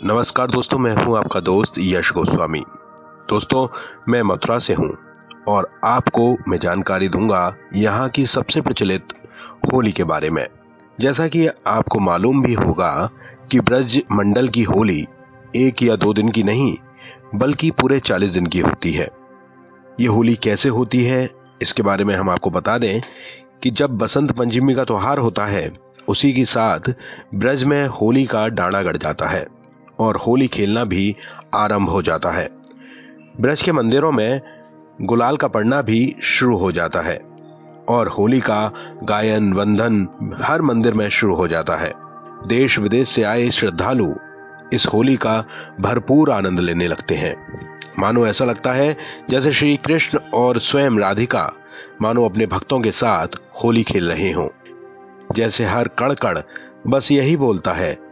नमस्कार दोस्तों, मैं हूँ आपका दोस्त यश गोस्वामी। दोस्तों, मैं मथुरा से हूँ और आपको मैं जानकारी दूँगा यहाँ की सबसे प्रचलित होली के बारे में। जैसा कि आपको मालूम भी होगा कि ब्रज मंडल की होली एक या दो दिन की नहीं, बल्कि पूरे चालीस दिन की होती है। ये होली कैसे होती है, इसके बारे में हम आपको बता दें कि जब बसंत पंचमी का त्योहार होता है, उसी के साथ ब्रज में होली का डांडा गड़ जाता है। और होली खेलना भी आरंभ हो जाता है। ब्रज के मंदिरों में गुलाल का पड़ना भी शुरू हो जाता है और होली का गायन, वंदन हर मंदिर में शुरू हो जाता है। देश विदेश से आए श्रद्धालु इस होली का भरपूर आनंद लेने लगते हैं। मानो ऐसा लगता है जैसे श्री कृष्ण और स्वयं राधिका मानो अपने भक्तों के साथ होली खेल रहे हों। जैसे हर कण बस यही बोलता है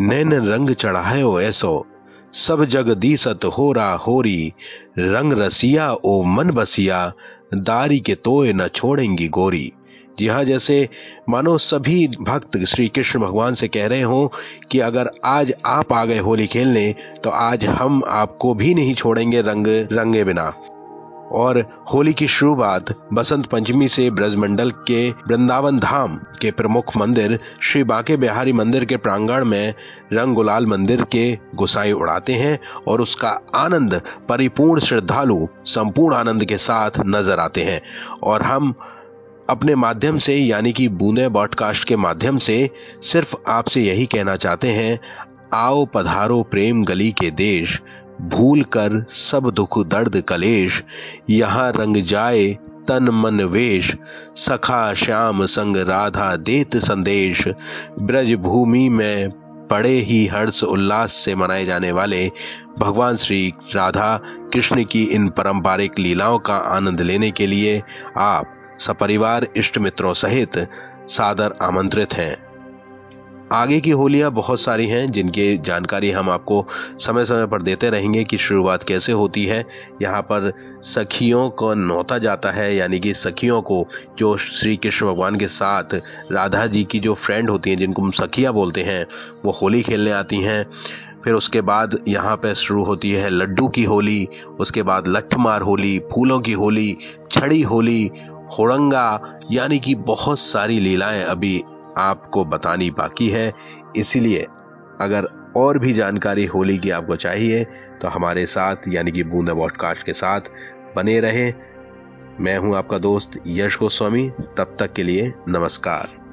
नैन रंग चढ़ाए ओ ऐसो। सब जग दीसत हो रा होरी, रंग रसिया ओ मन बसिया, दारी के तोय न छोड़ेंगी गोरी। जी हाँ जैसे मानो सभी भक्त श्री कृष्ण भगवान से कह रहे हो कि अगर आज आप आ गए होली खेलने तो आज हम आपको भी नहीं छोड़ेंगे रंग, रंगे बिना। और होली की शुरुआत बसंत पंचमी से ब्रजमंडल के वृंदावन धाम के प्रमुख मंदिर श्री बाके बिहारी मंदिर के प्रांगण में रंग गुलाल मंदिर के गुसाई उड़ाते हैं और उसका आनंद, परिपूर्ण श्रद्धालु, संपूर्ण आनंद के साथ नज़र आते हैं। और हम अपने माध्यम से, यानी कि बूंदे बॉडकास्ट के माध्यम से, सिर्फ़ आपसे यही कहना चाहते हैं, आओ पधारो प्रेम गली के देश भूल कर सब दुख दर्द कलेश, यहाँ रंग जाए तन मन वेश। सखा श्याम संग राधा देत संदेश। ब्रज भूमि में पड़े ही हर्ष उल्लास से मनाए जाने वाले भगवान श्री राधा कृष्ण की इन पारंपरिक लीलाओं का आनंद लेने के लिए आप सपरिवार इष्ट मित्रों सहित सादर आमंत्रित हैं। आगे की होलियाँ बहुत सारी हैं, जिनकी जानकारी हम आपको समय समय पर देते रहेंगे कि शुरुआत कैसे होती है। यहाँ पर सखियों को नौता जाता है, यानी कि सखियों को जो श्री कृष्ण भगवान के साथ राधा जी की जो फ्रेंड होती हैं, जिनको हम सखिया बोलते हैं, वो होली खेलने आती हैं। फिर उसके बाद यहाँ पे शुरू होती है लड्डू की होली, उसके बाद लठमार होली, फूलों की होली, छड़ी होली, होड़ंगा, यानी कि बहुत सारी लीलाएँ अभी आपको बतानी बाकी है। इसीलिए अगर और भी जानकारी होली की आपको चाहिए तो हमारे साथ, यानी कि बूंदा पॉडकास्ट के साथ बने रहें। मैं हूँ आपका दोस्त यश गोस्वामी तब तक के लिए नमस्कार।